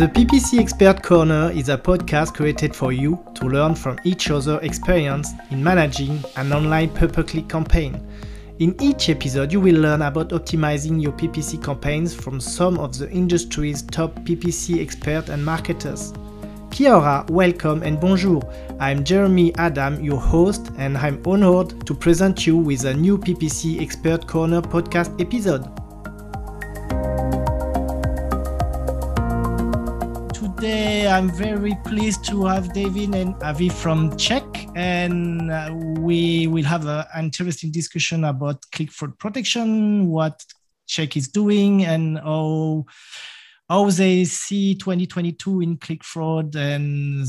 The PPC Expert Corner is a podcast created for you to learn from each other's experience in managing an online pay-per-click campaign. In each episode, you will learn about optimizing your PPC campaigns from some of the industry's top PPC experts and marketers. Kia ora, welcome and bonjour. I'm Jeremy Adam, your host, and I'm honored to present you with a new PPC Expert Corner podcast episode. Today, I'm very pleased to have David and Avi from CHEQ, and uh, we will have an interesting discussion about click fraud protection, what CHEQ is doing, and how how they see 2022 in click fraud and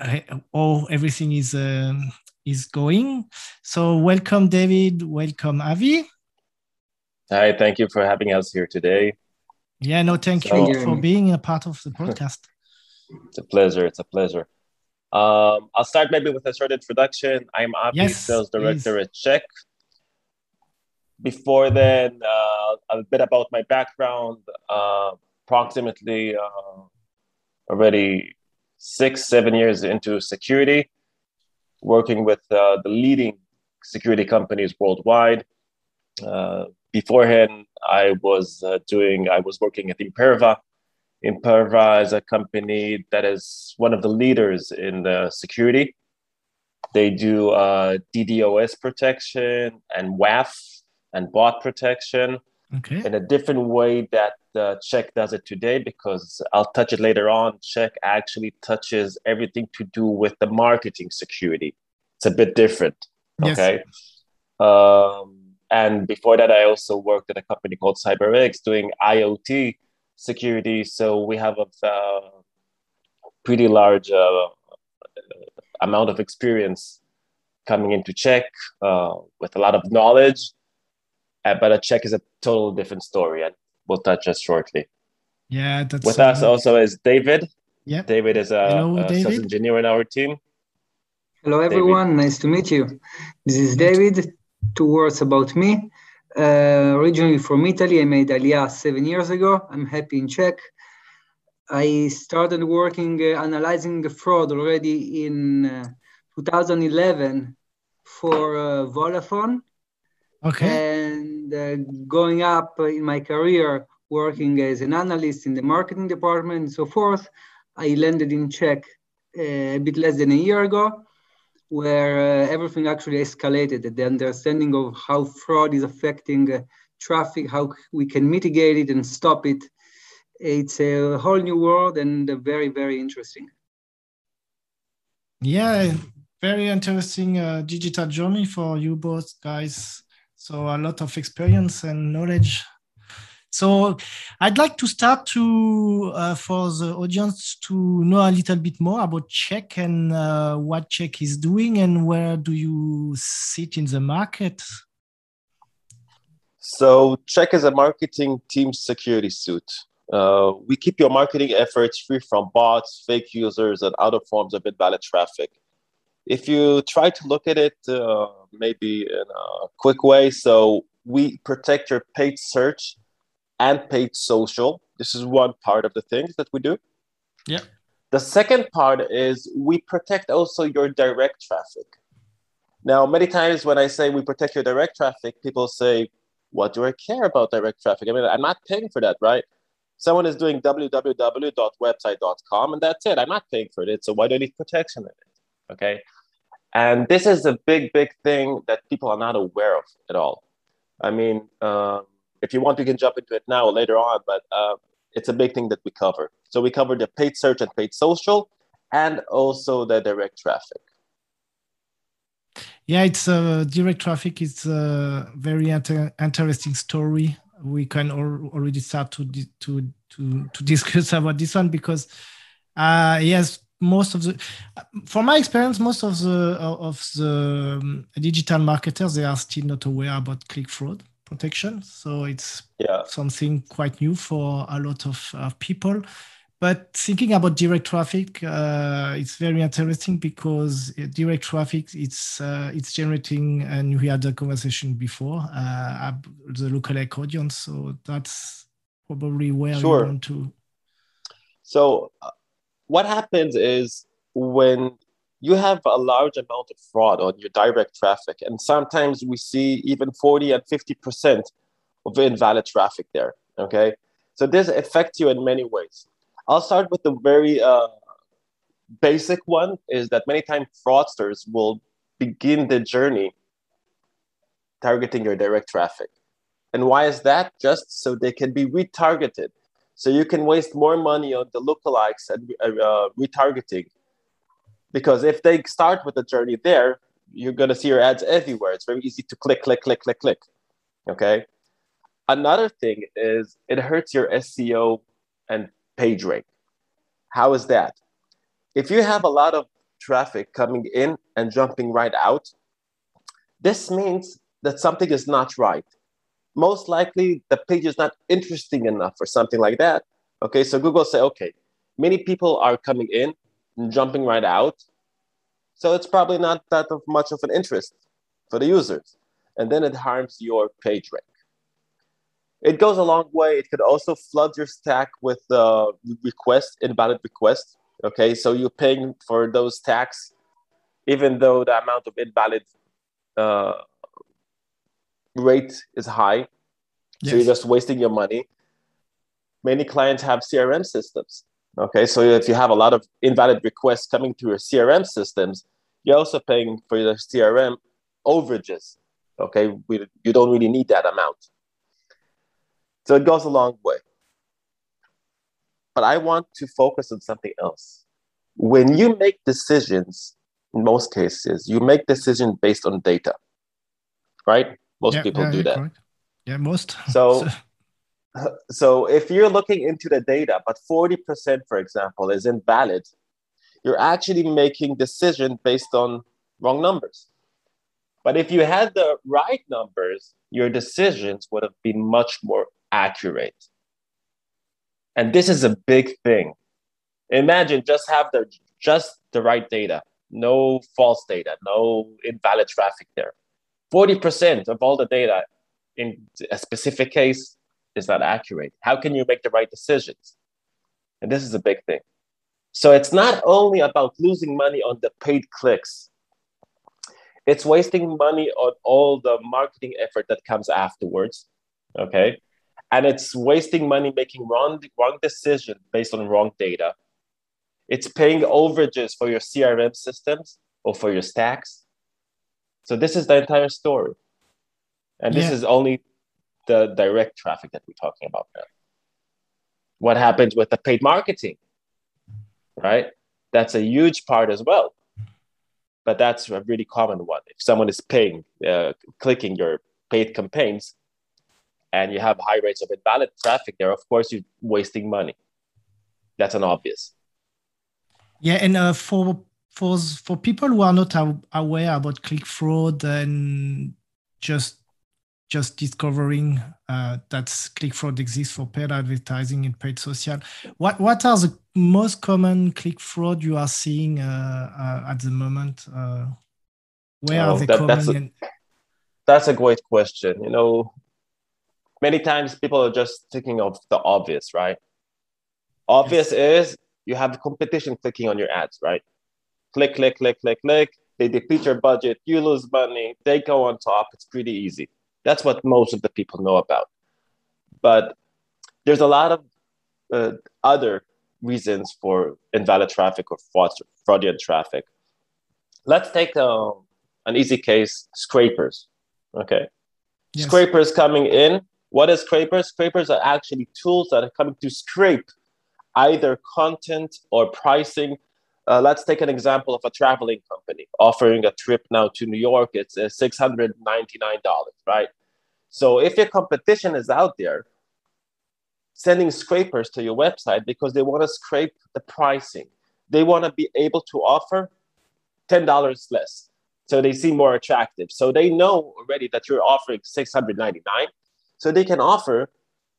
uh, how everything is um, is going. So, welcome, David. Welcome, Avi. Hi, thank you for having us here today. Yeah, no, thank so, you for being a part of the podcast. It's a pleasure. It's a pleasure. Um, I'll start maybe with a short introduction. I'm Avi, yes, sales director please. at CHEQ. Before then, uh, a bit about my background. Uh, approximately uh, already six, seven years into security, working with uh, the leading security companies worldwide. Uh, beforehand, I was uh, doing, I was working at Imperva, Imperva is a company that is one of the leaders in the security. They do uh, DDoS protection and WAF and bot protection okay. in a different way that uh, CHEQ does it today because I'll touch it later on. CHEQ actually touches everything to do with the marketing security. It's a bit different. Yes. Okay. Um, and before that, I also worked at a company called CyberX doing IoT security. So we have a uh, pretty large uh, amount of experience coming into CHEQ uh, with a lot of knowledge. Uh, but a CHEQ is a total different story, and we'll touch just shortly. Yeah, that's with us also is David. Yeah, David is a, Hello, a sales engineer in our team. Hello, everyone. David. Nice to meet you. This is David. Two words about me. Uh, originally from Italy, I made Aliyah seven years ago. I'm happy in CHEQ. I started working uh, analyzing the fraud already in uh, 2011 for uh, Vodafone. Okay. And uh, going up in my career, working as an analyst in the marketing department and so forth, I landed in CHEQ uh, a bit less than a year ago where uh, everything actually escalated. The understanding of how fraud is affecting uh, traffic, how we can mitigate it and stop it. It's a whole new world and very, very interesting. Yeah, very interesting uh, digital journey for you both guys. So a lot of experience and knowledge so I'd like to start to uh, for the audience to know a little bit more about CHEQ and uh, what CHEQ is doing and where do you sit in the market. So CHEQ is a marketing team security suit. Uh, we keep your marketing efforts free from bots, fake users, and other forms of invalid traffic. If you try to look at it uh, maybe in a quick way, so we protect your paid search and paid social. This is one part of the things that we do. Yeah. The second part is we protect also your direct traffic. Now, many times when I say we protect your direct traffic, people say, What do I care about direct traffic? I mean, I'm not paying for that, right? Someone is doing www.website.com and that's it. I'm not paying for it. So why do I need protection in it? Okay. And this is a big, big thing that people are not aware of at all. I mean, um, if you want, you can jump into it now or later on, but uh, it's a big thing that we cover. So we cover the paid search and paid social, and also the direct traffic. Yeah, it's uh, direct traffic. It's a very inter- interesting story. We can al- already start to di- to to to discuss about this one because uh, yes, most of the from my experience most of the of the um, digital marketers they are still not aware about click fraud protection. So it's yeah. something quite new for a lot of uh, people. But thinking about direct traffic, uh, it's very interesting because uh, direct traffic it's uh, it's generating, and we had a conversation before uh, the lookalike audience. So that's probably where sure. we want to. So, uh, what happens is when you have a large amount of fraud on your direct traffic, and sometimes we see even 40 and 50% of invalid traffic there. Okay. So, this affects you in many ways. I'll start with the very uh, basic one is that many times fraudsters will begin the journey targeting your direct traffic. And why is that? Just so they can be retargeted. So you can waste more money on the lookalikes and uh, retargeting. Because if they start with the journey there, you're going to see your ads everywhere. It's very easy to click, click, click, click, click. Okay. Another thing is it hurts your SEO and page rank. How is that? If you have a lot of traffic coming in and jumping right out, this means that something is not right. Most likely, the page is not interesting enough or something like that. Okay, so Google say, okay, many people are coming in jumping right out, so it's probably not that of much of an interest for the users, and then it harms your page rank. It goes a long way. It could also flood your stack with uh, requests, invalid requests. Okay, so you're paying for those tax, even though the amount of invalid uh, rate is high. Yes. So you're just wasting your money. Many clients have CRM systems. Okay, so if you have a lot of invalid requests coming through your CRM systems, you're also paying for your CRM overages. Okay, we, you don't really need that amount. So it goes a long way. But I want to focus on something else. When you make decisions, in most cases, you make decisions based on data, right? Most yeah, people yeah, do that. Correct. Yeah, most. So, so if you're looking into the data, but 40%, for example, is invalid, you're actually making decision based on wrong numbers. But if you had the right numbers, your decisions would have been much more accurate. And this is a big thing. Imagine just have the just the right data, no false data, no invalid traffic there. 40% of all the data in a specific case is not accurate. How can you make the right decisions? And this is a big thing. So it's not only about losing money on the paid clicks, it's wasting money on all the marketing effort that comes afterwards. Okay. And it's wasting money making wrong, wrong decisions based on wrong data. It's paying overages for your CRM systems or for your stacks. So this is the entire story. And this yeah. is only the direct traffic that we're talking about now. What happens with the paid marketing, right? That's a huge part as well. But that's a really common one. If someone is paying, uh, clicking your paid campaigns, and you have high rates of invalid traffic there, of course you're wasting money. That's an obvious. Yeah, and uh, for for for people who are not aware about click fraud and just just discovering uh, that click fraud exists for paid advertising and paid social, what what are the most common click fraud you are seeing uh, uh at the moment? Uh, where oh, are they that, coming? That's a, that's a great question. You know, many times people are just thinking of the obvious, right? Obvious yes. is you have competition clicking on your ads, right? Click, click, click, click, click. They deplete your budget, you lose money, they go on top. It's pretty easy. That's what most of the people know about. But there's a lot of uh, other reasons for invalid traffic or fraudulent traffic. Let's take uh, an easy case scrapers. Okay. Yes. Scrapers coming in what is scrapers? Scrapers are actually tools that are coming to scrape either content or pricing. Uh, let's take an example of a traveling company offering a trip now to New York. It's uh, $699, right? So if your competition is out there sending scrapers to your website because they want to scrape the pricing, they want to be able to offer $10 less. So they seem more attractive. So they know already that you're offering 699 so they can offer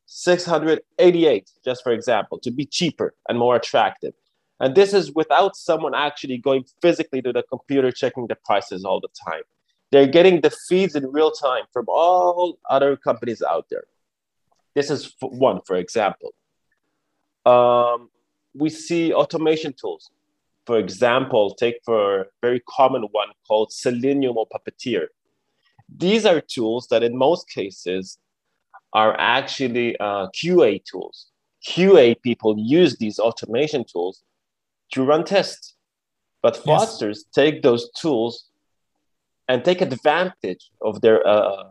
688, just for example, to be cheaper and more attractive. And this is without someone actually going physically to the computer checking the prices all the time. They're getting the feeds in real time from all other companies out there. This is one, for example. Um, we see automation tools. For example, take for a very common one called Selenium or Puppeteer. These are tools that in most cases are actually uh, QA tools. QA people use these automation tools to run tests. But fraudsters yes. take those tools and take advantage of their uh,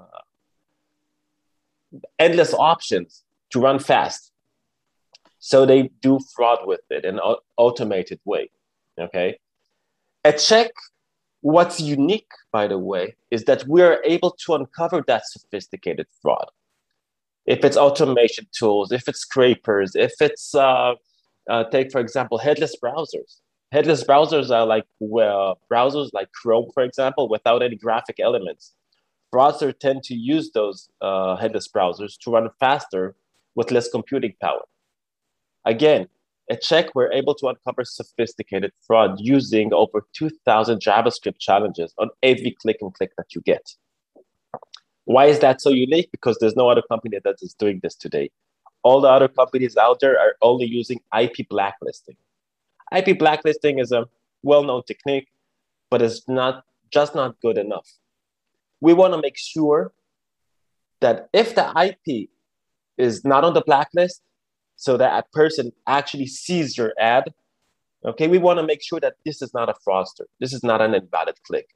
endless options to run fast. So they do fraud with it in an automated way. Okay. At CHEQ, what's unique, by the way, is that we are able to uncover that sophisticated fraud. If it's automation tools, if it's scrapers, if it's, uh, uh, take for example, headless browsers. Headless browsers are like well, browsers like Chrome, for example, without any graphic elements. Fraudsters tend to use those uh, headless browsers to run faster with less computing power. Again, at CHEQ, we're able to uncover sophisticated fraud using over 2,000 JavaScript challenges on every click and click that you get. Why is that so unique? Because there's no other company that is doing this today. All the other companies out there are only using IP blacklisting. IP blacklisting is a well-known technique, but it's not just not good enough. We want to make sure that if the IP is not on the blacklist, so that a person actually sees your ad, okay, we want to make sure that this is not a fraudster. This is not an invalid click.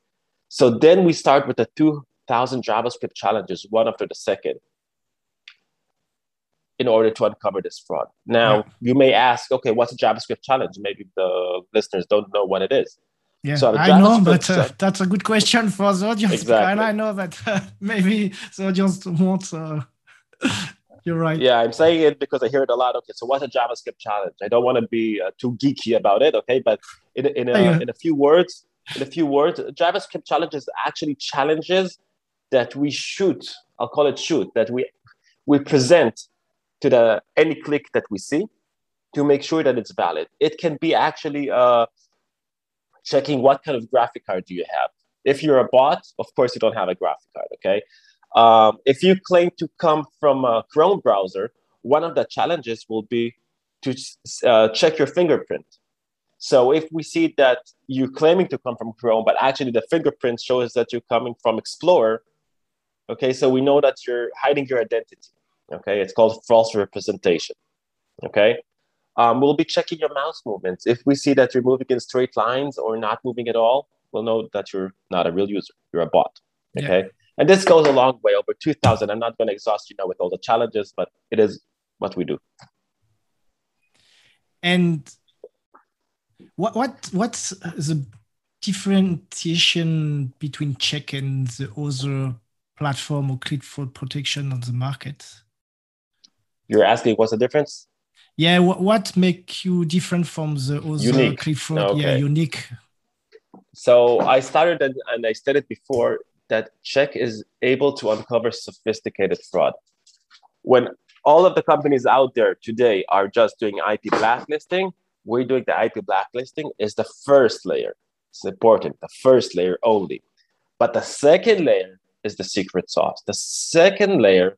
So then we start with the 2,000 JavaScript challenges, one after the second in order to uncover this fraud. Now, yeah. you may ask, okay, what's a JavaScript challenge? Maybe the listeners don't know what it is. Yeah, so I know, but uh, that's a good question for the audience. Exactly. And I know that uh, maybe the audience wants. Uh, you're right. Yeah, I'm saying it because I hear it a lot. Okay, so what's a JavaScript challenge? I don't want to be uh, too geeky about it. Okay, but in in a, yeah. in a few words, in a few words, JavaScript challenges actually challenges that we shoot. I'll call it shoot that we we present to the any click that we see to make sure that it's valid. It can be actually uh, checking what kind of graphic card do you have. If you're a bot, of course you don't have a graphic card. Okay. Um, if you claim to come from a Chrome browser, one of the challenges will be to uh, check your fingerprint. So if we see that you're claiming to come from Chrome, but actually the fingerprint shows that you're coming from Explorer, okay, so we know that you're hiding your identity. Okay, it's called false representation. Okay, um, we'll be checking your mouse movements. If we see that you're moving in straight lines or not moving at all, we'll know that you're not a real user. You're a bot. Okay, yeah. and this goes a long way, over 2,000. I'm not going to exhaust you now with all the challenges, but it is what we do. And what what what's the differentiation between CHEQ and the other platform or click fraud protection on the market? You're asking what's the difference? Yeah, what, what make you different from the other unique. Okay. Yeah, unique. So I started and, and I stated before that CHEQ is able to uncover sophisticated fraud. When all of the companies out there today are just doing IP blacklisting, we're doing the IP blacklisting is the first layer. It's important, the first layer only. But the second layer is the secret sauce. The second layer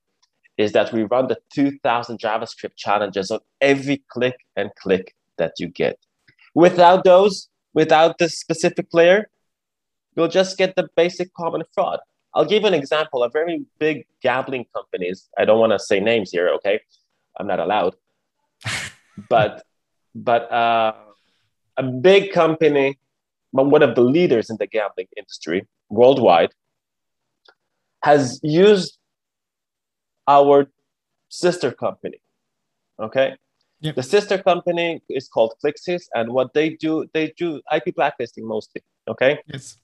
is that we run the 2000 JavaScript challenges on every click and click that you get. Without those, without this specific layer, you'll just get the basic common fraud. I'll give an example. A very big gambling companies, I don't want to say names here, okay? I'm not allowed. but but uh, a big company, but one of the leaders in the gambling industry worldwide, has used our sister company. Okay. Yep. The sister company is called ClickCease, and what they do, they do IP blacklisting mostly. Okay. Yes.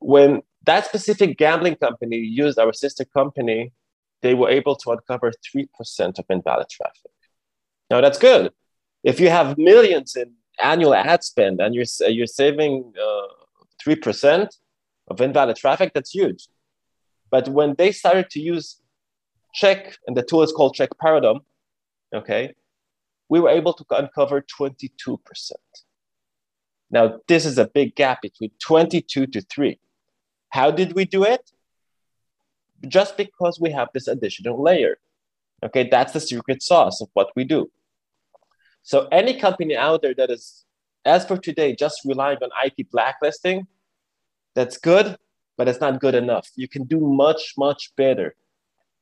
When that specific gambling company used our sister company, they were able to uncover 3% of invalid traffic. Now that's good. If you have millions in annual ad spend and you're, you're saving uh, 3% of invalid traffic, that's huge. But when they started to use CHEQ, and the tool is called CHEQ Paradigm, okay, we were able to uncover 22%. Now, this is a big gap between 22 to 3. How did we do it? Just because we have this additional layer. Okay, that's the secret sauce of what we do. So any company out there that is, as for today, just relying on IP blacklisting, that's good, but it's not good enough. You can do much, much better.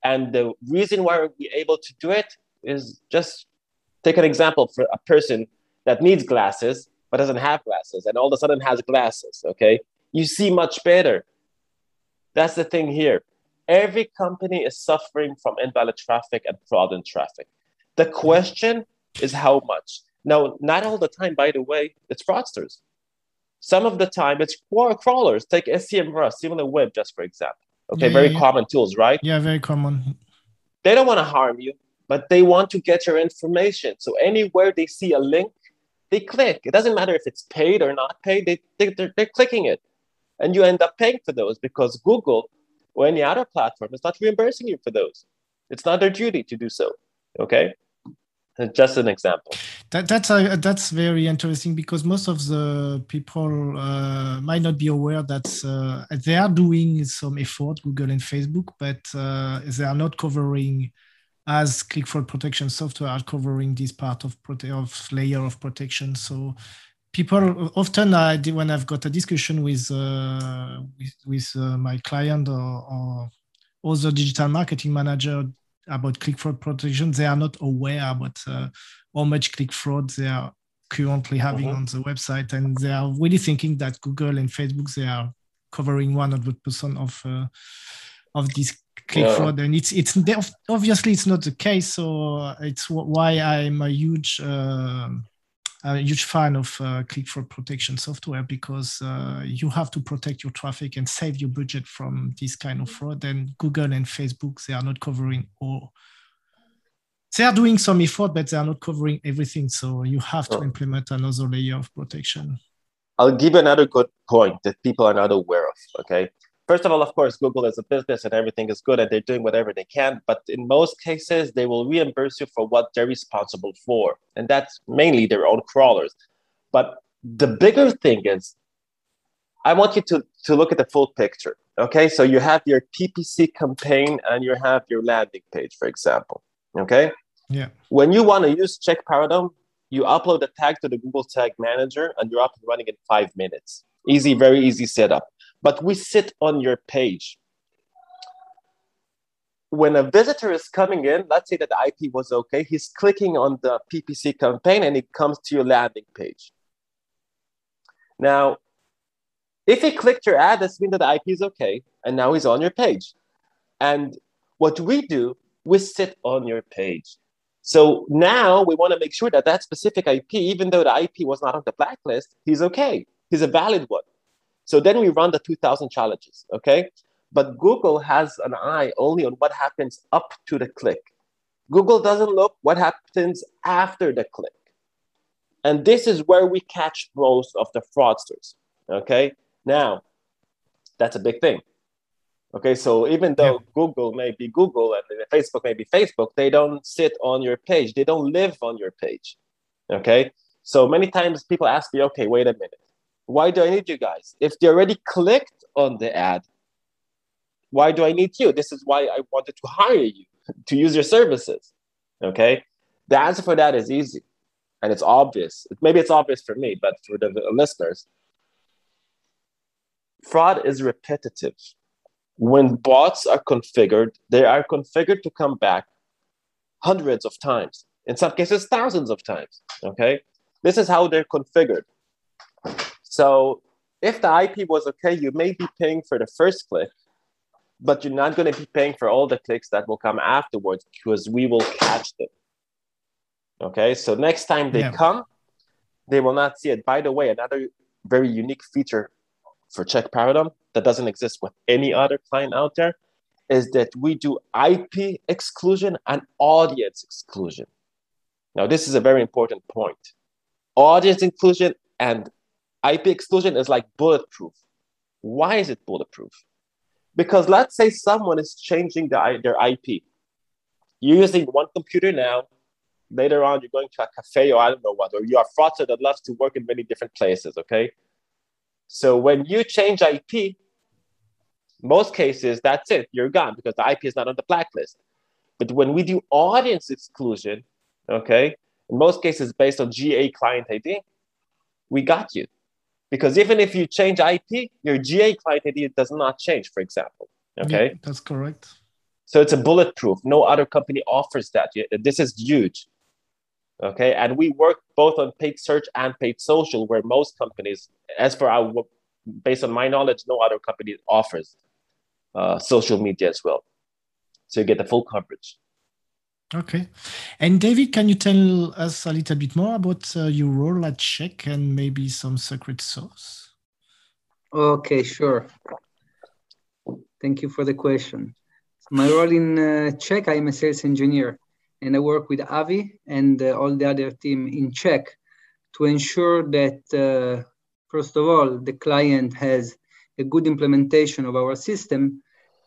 And the reason why we're able to do it is just take an example for a person that needs glasses but doesn't have glasses and all of a sudden has glasses, okay? You see much better. That's the thing here. Every company is suffering from invalid traffic and fraudulent traffic. The question is how much. Now, not all the time, by the way, it's fraudsters. Some of the time, it's crawlers. Take SEMrush, SimilarWeb, just for example. Okay, yeah, very yeah, common tools, right? Yeah, very common. They don't want to harm you, but they want to get your information. So anywhere they see a link, they click. It doesn't matter if it's paid or not paid. They, they they're, they're clicking it, and you end up paying for those because Google or any other platform is not reimbursing you for those. It's not their duty to do so. Okay just an example. That, that's uh, that's very interesting because most of the people uh, might not be aware that uh, they are doing some effort google and facebook but uh, they are not covering as click fraud protection software are covering this part of prote- of layer of protection. So people often I when I've got a discussion with uh, with, with uh, my client or, or other digital marketing manager about click fraud protection, they are not aware about uh, how much click fraud they are currently having mm-hmm. on the website, and they are really thinking that Google and Facebook they are covering 100% of uh, of this click yeah. fraud, and it's it's obviously it's not the case. So it's why I'm a huge uh, a huge fan of uh, click fraud protection software because uh, you have to protect your traffic and save your budget from this kind of fraud. And Google and Facebook, they are not covering all. They are doing some effort, but they are not covering everything. So you have to oh. implement another layer of protection. I'll give another good point that people are not aware of. Okay. First of all, of course, Google is a business and everything is good and they're doing whatever they can. But in most cases, they will reimburse you for what they're responsible for. And that's mainly their own crawlers. But the bigger thing is, I want you to, to look at the full picture. Okay. So you have your PPC campaign and you have your landing page, for example. Okay. Yeah. When you want to use CHEQ Paradigm, you upload the tag to the Google Tag Manager and you're up and running in five minutes. Easy, very easy setup but we sit on your page. When a visitor is coming in, let's say that the IP was okay, he's clicking on the PPC campaign and it comes to your landing page. Now, if he clicked your ad, that means that the IP is okay, and now he's on your page. And what we do, we sit on your page. So now we want to make sure that that specific IP, even though the IP was not on the blacklist, he's okay. He's a valid one. So then we run the 2000 challenges, okay? But Google has an eye only on what happens up to the click. Google doesn't look what happens after the click. And this is where we catch most of the fraudsters, okay? Now, that's a big thing. Okay, so even though yeah. Google may be Google and Facebook may be Facebook, they don't sit on your page. They don't live on your page. Okay, so many times people ask me, okay, wait a minute. Why do I need you guys? If they already clicked on the ad, why do I need you? This is why I wanted to hire you to use your services. Okay. The answer for that is easy and it's obvious. Maybe it's obvious for me, but for the listeners, fraud is repetitive. When bots are configured, they are configured to come back hundreds of times, in some cases, thousands of times. Okay. This is how they're configured. So if the IP was okay, you may be paying for the first click, but you're not going to be paying for all the clicks that will come afterwards because we will catch them. Okay, so next time they yeah. come, they will not see it. By the way, another very unique feature for CHEQ Paradigm that doesn't exist with any other client out there is that we do IP exclusion and audience exclusion. Now, this is a very important point. Audience inclusion and IP exclusion is like bulletproof. Why is it bulletproof? Because let's say someone is changing the, their IP. You're using one computer now. Later on, you're going to a cafe or I don't know what, or you are fraudster that loves to work in many different places. Okay. So when you change IP, most cases, that's it. You're gone because the IP is not on the blacklist. But when we do audience exclusion, okay, in most cases based on GA client ID, we got you. Because even if you change IP, your GA client ID does not change, for example. Okay. Yeah, that's correct. So it's a bulletproof. No other company offers that. This is huge. Okay. And we work both on paid search and paid social, where most companies, as for our, based on my knowledge, no other company offers uh, social media as well. So you get the full coverage. Okay. And David, can you tell us a little bit more about uh, your role at CHEQ and maybe some secret sauce? Okay, sure. Thank you for the question. My role in uh, CHEQ, I'm a sales engineer, and I work with Avi and uh, all the other team in CHEQ to ensure that, uh, first of all, the client has a good implementation of our system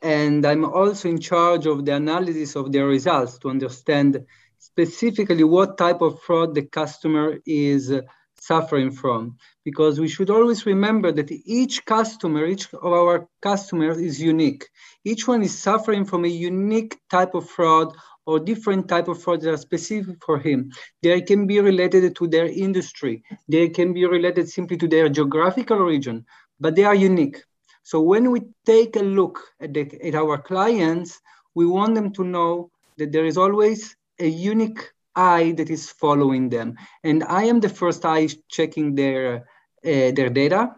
and I'm also in charge of the analysis of their results to understand specifically what type of fraud the customer is uh, suffering from. Because we should always remember that each customer, each of our customers is unique. Each one is suffering from a unique type of fraud or different type of fraud that are specific for him. They can be related to their industry. They can be related simply to their geographical region, but they are unique. So when we take a look at, the, at our clients, we want them to know that there is always a unique eye that is following them. And I am the first eye checking their, uh, their data.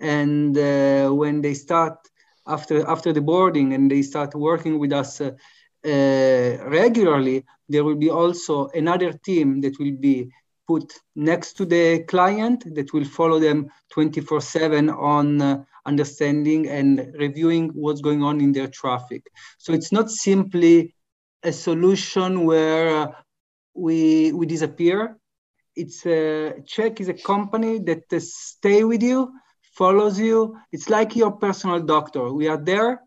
And uh, when they start after, after the boarding and they start working with us uh, uh regularly, there will be also another team that will be put next to the client that will follow them 24 7 on uh, understanding and reviewing what's going on in their traffic. So it's not simply a solution where uh, we, we disappear. It's a CHEQ is a company that uh, stay with you, follows you. It's like your personal doctor. We are there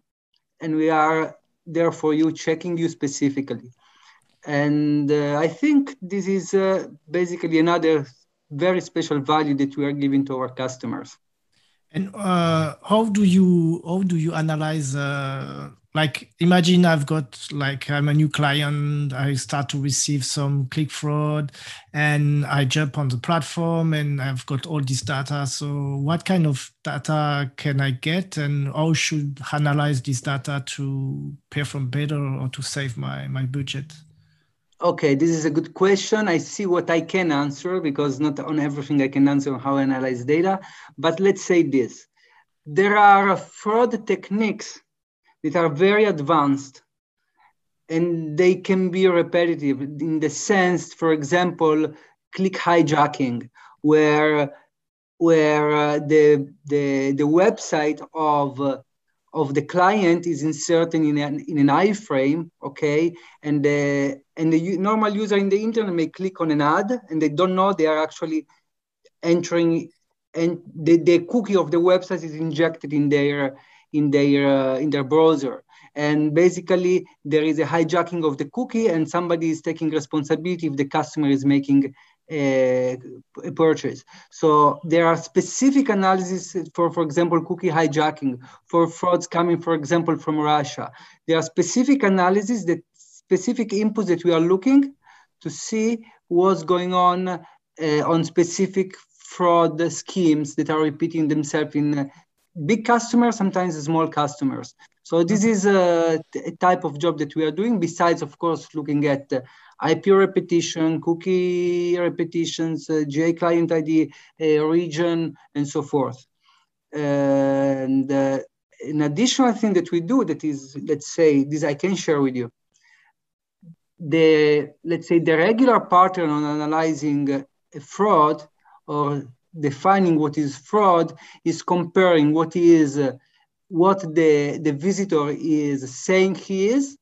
and we are there for you, checking you specifically. And uh, I think this is uh, basically another very special value that we are giving to our customers. And uh, how do you how do you analyze? Uh, like, imagine I've got like I'm a new client. I start to receive some click fraud, and I jump on the platform, and I've got all this data. So, what kind of data can I get, and how should analyze this data to perform better or to save my my budget? Okay, this is a good question. I see what I can answer because not on everything I can answer how I analyze data. But let's say this. There are fraud techniques that are very advanced and they can be repetitive in the sense, for example, click hijacking, where, where uh, the, the, the website of uh, of the client is inserted in an, in an iframe, okay? And the, and the normal user in the internet may click on an ad and they don't know they are actually entering and the, the cookie of the website is injected in their in their uh, in their browser and basically there is a hijacking of the cookie and somebody is taking responsibility if the customer is making a purchase. So there are specific analyses for, for example, cookie hijacking, for frauds coming, for example, from Russia. There are specific analyses that specific inputs that we are looking to see what's going on uh, on specific fraud schemes that are repeating themselves in uh, big customers, sometimes small customers. So this is a, a, type of job that we are doing. Besides, of course, looking at uh, IP repetition, cookie repetitions, uh, GA client ID, uh, region, and so forth. And uh, an additional thing that we do that is, let's say, this I can share with you. The, let's say, the regular pattern on analyzing a fraud or defining what is fraud is comparing what is uh, what the, the visitor is saying he is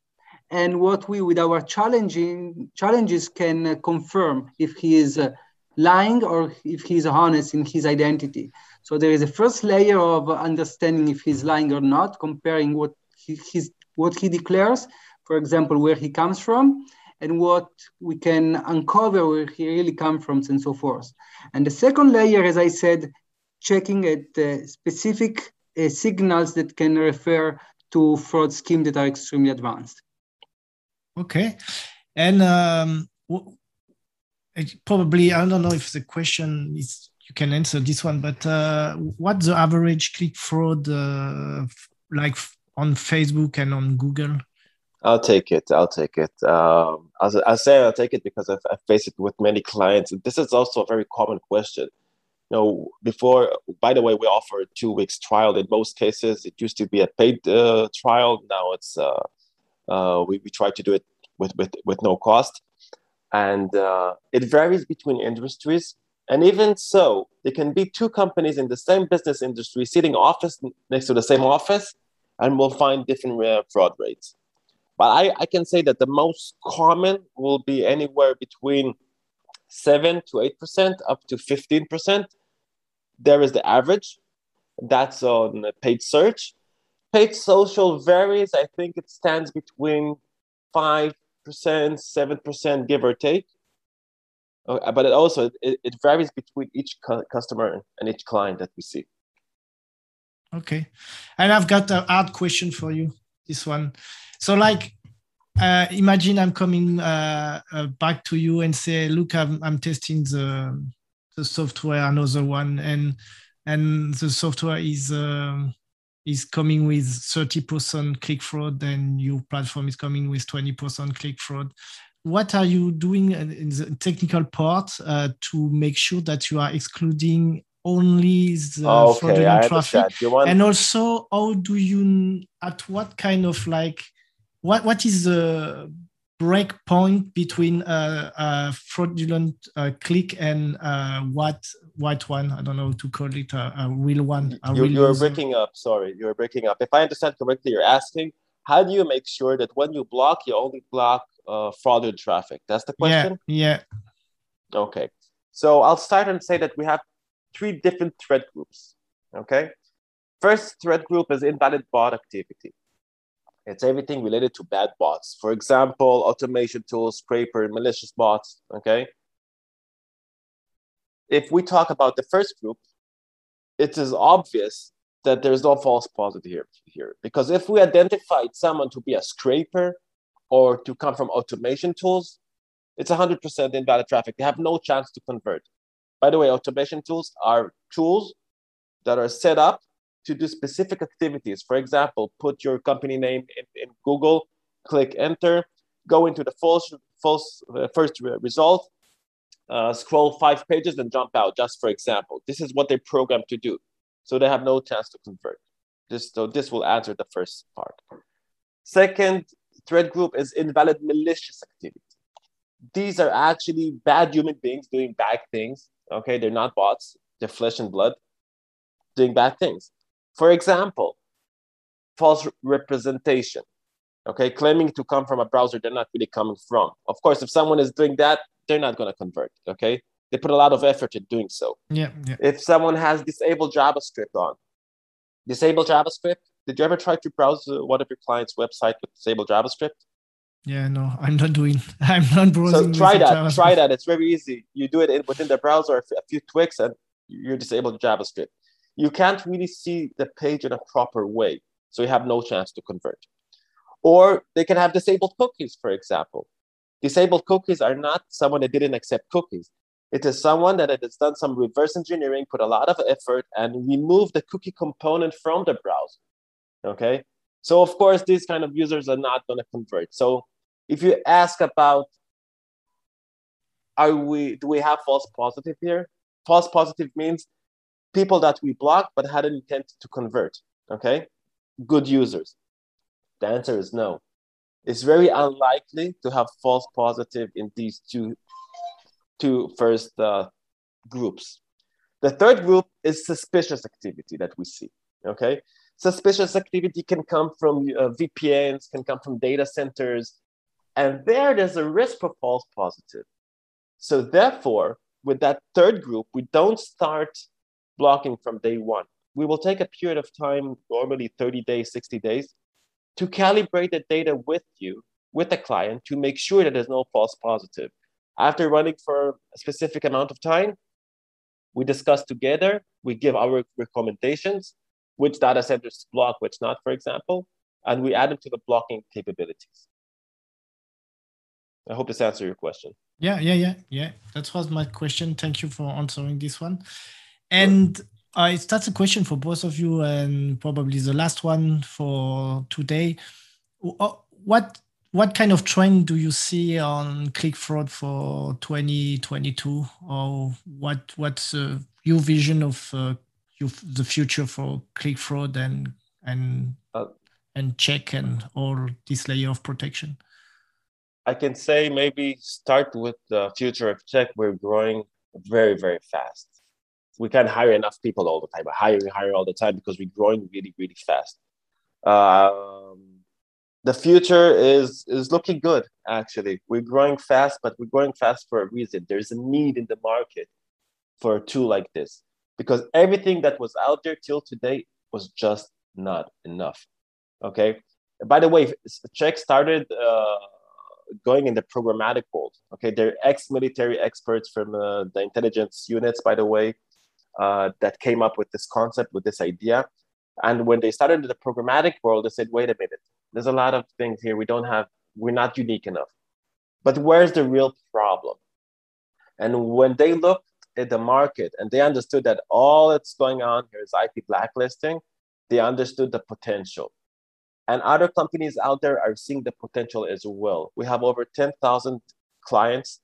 and what we with our challenging challenges can confirm if he is uh, lying or if he is honest in his identity. So there is a first layer of understanding if he's lying or not comparing what he, his, what he declares for example where he comes from and what we can uncover where he really comes from and so forth. And the second layer as i said checking at uh, specific uh, signals that can refer to fraud schemes that are extremely advanced Okay, and um, probably I don't know if the question is you can answer this one, but uh, what's the average click fraud uh, like on Facebook and on Google? I'll take it. I'll take it. Um, I'll, I'll say I'll take it because I've, I've faced it with many clients. This is also a very common question. You know, before, by the way, we offer a two weeks trial. In most cases, it used to be a paid uh, trial. Now it's uh, uh, we, we try to do it with, with, with no cost. And uh, it varies between industries. And even so, there can be two companies in the same business industry sitting office next to the same office, and we'll find different uh, fraud rates. But I, I can say that the most common will be anywhere between 7 to 8%, up to 15%. There is the average. That's on paid search. Paid social varies. I think it stands between 5%, 7%, give or take. Uh, but it also it, it varies between each cu- customer and each client that we see. Okay, and I've got a hard question for you. This one, so like, uh, imagine I'm coming uh, uh, back to you and say, look, I'm I'm testing the the software, another one, and and the software is um, is coming with 30% click fraud, and your platform is coming with 20% click fraud. What are you doing in the technical part uh, to make sure that you are excluding only the oh, okay, fraudulent traffic? want... and also how do you at what kind of like what what is the break point between uh, uh fraudulent uh, click and uh, what white one i don't know to call it a, a real one a you, real you're user. breaking up sorry you're breaking up if i understand correctly you're asking how do you make sure that when you block you only block uh, fraudulent traffic? That's the question. Yeah. yeah. Okay. So I'll start and say that we have three different threat groups. Okay. First threat group is invalid bot activity. It's everything related to bad bots. For example, automation tools, scraper, malicious bots. Okay. If we talk about the first group, it is obvious that there's no false positive here, here. Because if we identified someone to be a scraper or to come from automation tools, it's 100% invalid traffic. They have no chance to convert. By the way, automation tools are tools that are set up to do specific activities. For example, put your company name in, in Google, click enter, go into the false, false uh, first re- result, uh, scroll five pages, and jump out, just for example. This is what they're programmed to do. So they have no chance to convert. This, so this will answer the first part. Second threat group is invalid malicious activity. These are actually bad human beings doing bad things. Okay, they're not bots, they're flesh and blood doing bad things. For example, false representation. Okay, claiming to come from a browser they're not really coming from. Of course, if someone is doing that, they're not going to convert. Okay, they put a lot of effort in doing so. Yeah, yeah. If someone has disabled JavaScript on, disabled JavaScript, did you ever try to browse uh, one of your clients' website with disabled JavaScript? Yeah, no, I'm not doing. I'm not browsing. So try that. JavaScript. Try that. It's very easy. You do it in, within the browser, a few tweaks, and you're disabled JavaScript. You can't really see the page in a proper way, so you have no chance to convert. Or they can have disabled cookies, for example. Disabled cookies are not someone that didn't accept cookies. It is someone that has done some reverse engineering, put a lot of effort, and removed the cookie component from the browser. Okay. So, of course, these kind of users are not going to convert. So, if you ask about are we do we have false positive here? False positive means people that we block but had an intent to convert. Okay, good users. The answer is no. It's very unlikely to have false positive in these two two first uh, groups. The third group is suspicious activity that we see. Okay, suspicious activity can come from uh, VPNs, can come from data centers, and there there's a risk for false positive. So therefore, with that third group, we don't start blocking from day one. We will take a period of time, normally 30 days, 60 days, to calibrate the data with you, with the client, to make sure that there's no false positive. After running for a specific amount of time, we discuss together, we give our recommendations, which data centers to block, which not, for example, and we add them to the blocking capabilities. I hope this answers your question. Yeah, yeah, yeah, yeah. That was my question. Thank you for answering this one. And uh, that's a question for both of you, and probably the last one for today. Uh, what what kind of trend do you see on click fraud for 2022, or what what's uh, your vision of uh, your, the future for click fraud and and uh, and CHEQ and all this layer of protection? I can say maybe start with the future of CHEQ. We're growing very very fast we can't hire enough people all the time. But hiring, hire all the time because we're growing really, really fast. Um, the future is is looking good. Actually, we're growing fast, but we're growing fast for a reason. There's a need in the market for a tool like this because everything that was out there till today was just not enough. Okay. By the way, CHEQ started uh, going in the programmatic world. Okay, they're ex-military experts from uh, the intelligence units. By the way, uh, that came up with this concept, with this idea. And when they started the programmatic world, they said, wait a minute, there's a lot of things here we don't have, we're not unique enough. But where's the real problem? And when they looked at the market and they understood that all that's going on here is IP blacklisting, they understood the potential. And other companies out there are seeing the potential as well. We have over 10,000 clients.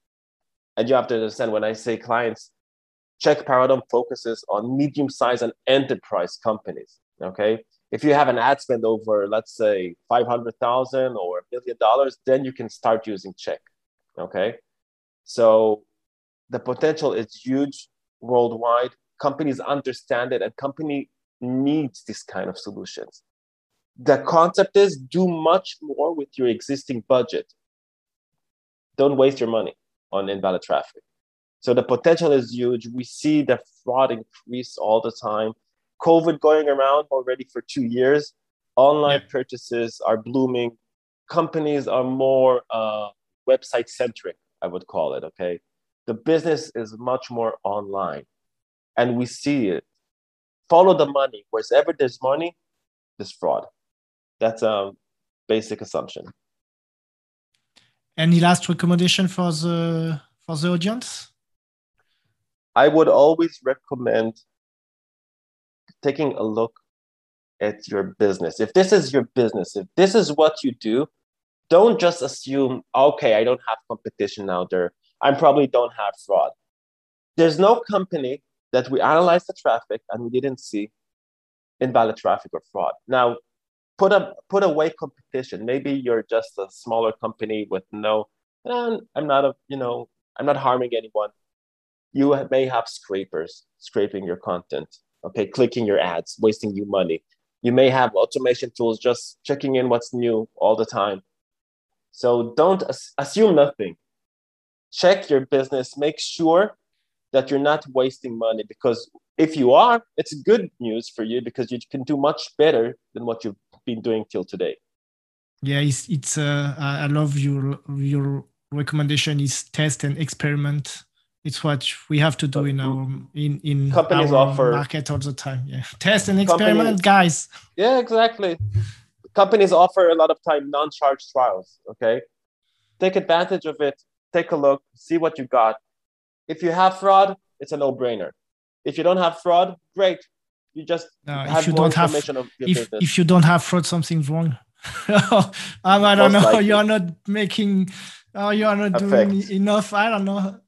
And you have to understand when I say clients, CHEQ Paradigm focuses on medium-sized and enterprise companies. Okay, if you have an ad spend over, let's say, five hundred thousand or a million dollars, then you can start using CHEQ. Okay, so the potential is huge worldwide. Companies understand it, and company needs this kind of solutions. The concept is do much more with your existing budget. Don't waste your money on invalid traffic. So the potential is huge. We see the fraud increase all the time. COVID going around already for two years. Online yeah. purchases are blooming. Companies are more uh, website centric, I would call it. Okay. The business is much more online. And we see it. Follow the money. Wherever there's money, there's fraud. That's a basic assumption. Any last recommendation for the for the audience? I would always recommend taking a look at your business. If this is your business, if this is what you do, don't just assume, okay, I don't have competition out there. I probably don't have fraud. There's no company that we analyzed the traffic and we didn't see invalid traffic or fraud. Now, put a put away competition. Maybe you're just a smaller company with no, and I'm not a, you know, I'm not harming anyone you may have scrapers scraping your content, okay, clicking your ads, wasting you money. You may have automation tools just checking in what's new all the time. So don't assume nothing. Check your business, make sure that you're not wasting money because if you are, it's good news for you because you can do much better than what you've been doing till today. Yeah, it's, it's uh, I love your your recommendation is test and experiment it's what we have to do in our in in companies our offer market all the time. Yeah, test and experiment, guys. Yeah, exactly. Companies offer a lot of time non-charge trials. Okay, take advantage of it. Take a look, see what you got. If you have fraud, it's a no-brainer. If you don't have fraud, great. You just no, have if you don't have if, if you don't have fraud, something's wrong. um, I don't Most know. Likely. You're not making. Oh, you are not Effect. doing enough. I don't know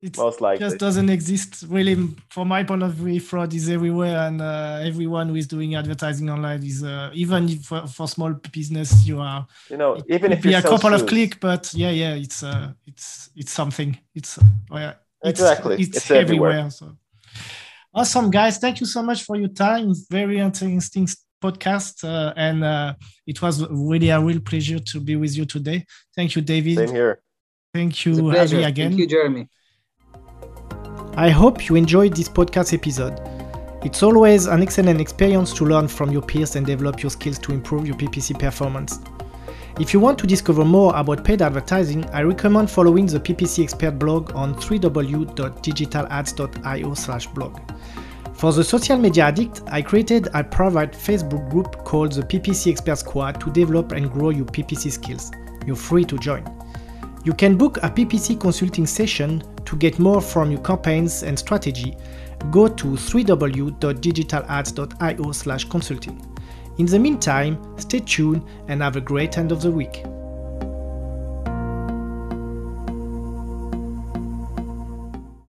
it most likely. just doesn't exist really from my point of view fraud is everywhere and uh, everyone who is doing advertising online is uh, even for, for small business you are you know even if you a couple shoes. of click but yeah yeah it's uh, it's it's something. It's uh, yeah, it's, exactly. it's, it's everywhere. everywhere so. Awesome guys. Thank you so much for your time. Very interesting podcast uh, and uh, it was really a real pleasure to be with you today. Thank you david. Same here. Thank you. Harry again thank you jeremy I hope you enjoyed this podcast episode. It's always an excellent experience to learn from your peers and develop your skills to improve your PPC performance. If you want to discover more about paid advertising, I recommend following the PPC Expert blog on www.digitalads.io/blog. For the social media addict, I created a private Facebook group called the PPC Expert Squad to develop and grow your PPC skills. You're free to join. You can book a PPC consulting session to get more from your campaigns and strategy. Go to www.digitalads.io/consulting. In the meantime, stay tuned and have a great end of the week.